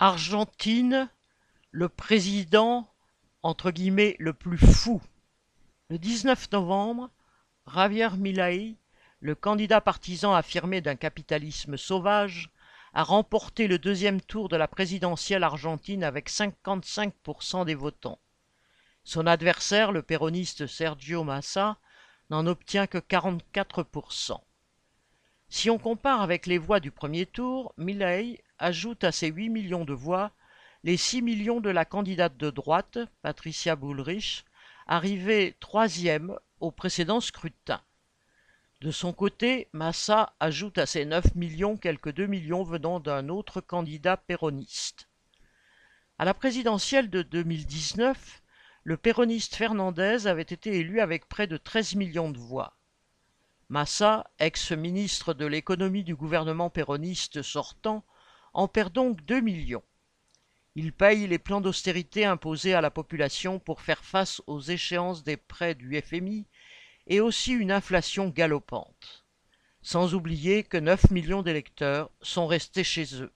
Argentine, le président entre guillemets le plus fou. Le 19 novembre, Javier Milei, le candidat partisan affirmé d'un capitalisme sauvage, a remporté le deuxième tour de la présidentielle argentine avec 55% des votants. Son adversaire, le péroniste Sergio Massa, n'en obtient que 44%. Si on compare avec les voix du premier tour, Milei ajoute à ses 8 millions de voix les 6 millions de la candidate de droite, Patricia Bullrich, arrivée troisième au précédent scrutin. De son côté, Massa ajoute à ses 9 millions quelques 2 millions venant d'un autre candidat péroniste. À la présidentielle de 2019, le péroniste Fernandez avait été élu avec près de 13 millions de voix. Massa, ex-ministre de l'économie du gouvernement péroniste sortant, en perd donc 2 millions. Il paye les plans d'austérité imposés à la population pour faire face aux échéances des prêts du FMI et aussi une inflation galopante. Sans oublier que 9 millions d'électeurs sont restés chez eux.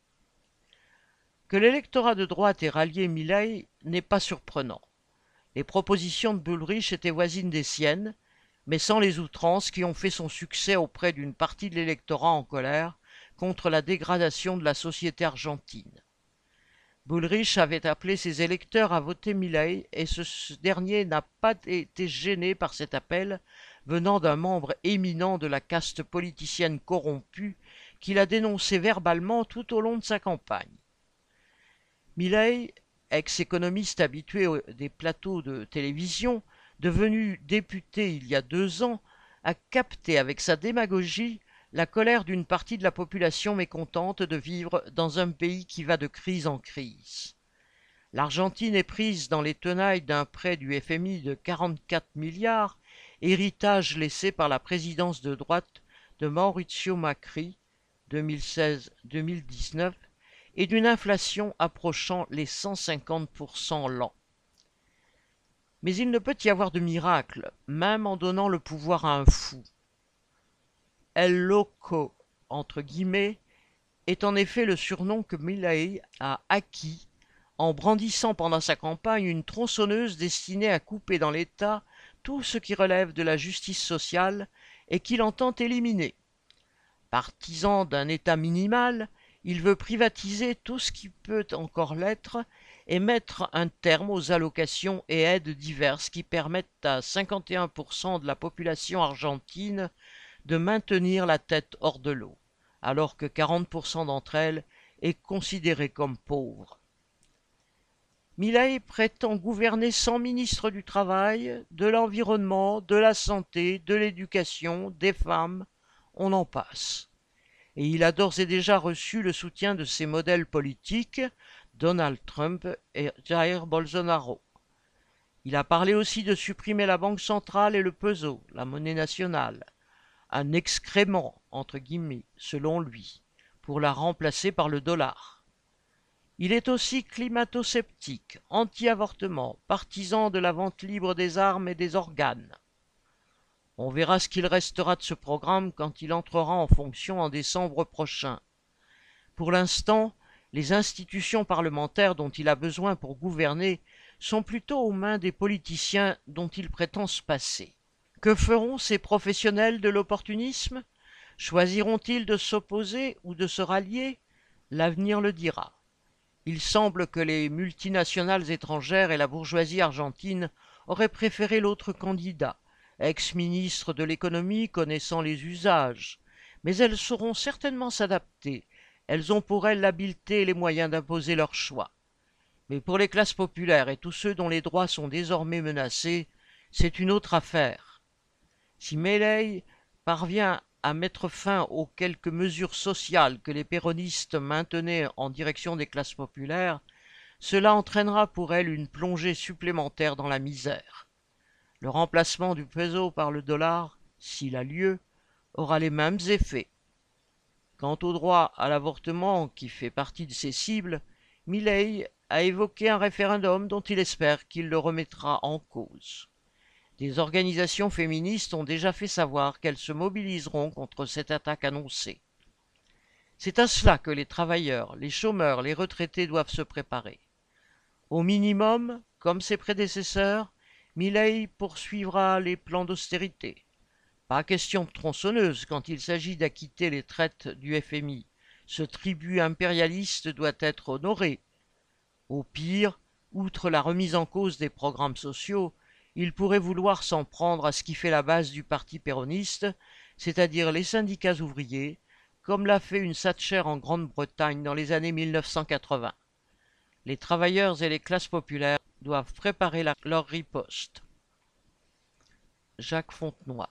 Que l'électorat de droite ait rallié Milei n'est pas surprenant. Les propositions de Bullrich étaient voisines des siennes, mais sans les outrances qui ont fait son succès auprès d'une partie de l'électorat en colère contre la dégradation de la société argentine. Bullrich avait appelé ses électeurs à voter Milei et ce dernier n'a pas été gêné par cet appel venant d'un membre éminent de la caste politicienne corrompue qu'il a dénoncé verbalement tout au long de sa campagne. Milei, ex-économiste habitué des plateaux de télévision, devenu député il y a deux ans, a capté avec sa démagogie la colère d'une partie de la population mécontente de vivre dans un pays qui va de crise en crise. L'Argentine est prise dans les tenailles d'un prêt du FMI de 44 milliards, héritage laissé par la présidence de droite de Mauricio Macri 2016-2019 et d'une inflation approchant les 150% l'an. Mais il ne peut y avoir de miracle, même en donnant le pouvoir à un fou. El Loco, entre guillemets, est en effet le surnom que Milei a acquis en brandissant pendant sa campagne une tronçonneuse destinée à couper dans l'État tout ce qui relève de la justice sociale et qu'il entend éliminer. Partisan d'un État minimal, il veut privatiser tout ce qui peut encore l'être et mettre un terme aux allocations et aides diverses qui permettent à 51% de la population argentine de maintenir la tête hors de l'eau, alors que 40% d'entre elles est considérée comme pauvre. Millet prétend gouverner sans ministre du Travail, de l'Environnement, de la Santé, de l'Éducation, des femmes, on en passe. Et il a d'ores et déjà reçu le soutien de ses modèles politiques, Donald Trump et Jair Bolsonaro. Il a parlé aussi de supprimer la Banque centrale et le peso, la monnaie nationale, un excrément, entre guillemets, selon lui, pour la remplacer par le dollar. Il est aussi climato-sceptique, anti-avortement, partisan de la vente libre des armes et des organes. On verra ce qu'il restera de ce programme quand il entrera en fonction en décembre prochain. Pour l'instant, les institutions parlementaires dont il a besoin pour gouverner sont plutôt aux mains des politiciens dont il prétend se passer. Que feront ces professionnels de l'opportunisme? Choisiront-ils de s'opposer ou de se rallier? L'avenir le dira. Il semble que les multinationales étrangères et la bourgeoisie argentine auraient préféré l'autre candidat, ex-ministre de l'économie connaissant les usages, mais elles sauront certainement s'adapter, elles ont pour elles l'habileté et les moyens d'imposer leur choix. Mais pour les classes populaires et tous ceux dont les droits sont désormais menacés, c'est une autre affaire. Si Meilei parvient à mettre fin aux quelques mesures sociales que les péronistes maintenaient en direction des classes populaires, cela entraînera pour elle une plongée supplémentaire dans la misère. Le remplacement du peso par le dollar, s'il a lieu, aura les mêmes effets. Quant au droit à l'avortement, qui fait partie de ses cibles, Milley a évoqué un référendum dont il espère qu'il le remettra en cause. Des organisations féministes ont déjà fait savoir qu'elles se mobiliseront contre cette attaque annoncée. C'est à cela que les travailleurs, les chômeurs, les retraités doivent se préparer. Au minimum, comme ses prédécesseurs, Milley poursuivra les plans d'austérité. Pas question tronçonneuse quand il s'agit d'acquitter les traites du FMI. Ce tribut impérialiste doit être honoré. Au pire, outre la remise en cause des programmes sociaux, il pourrait vouloir s'en prendre à ce qui fait la base du parti péroniste, c'est-à-dire les syndicats ouvriers, comme l'a fait une Thatcher en Grande-Bretagne dans les années 1980. Les travailleurs et les classes populaires doivent préparer leur riposte. Jacques Fontenoy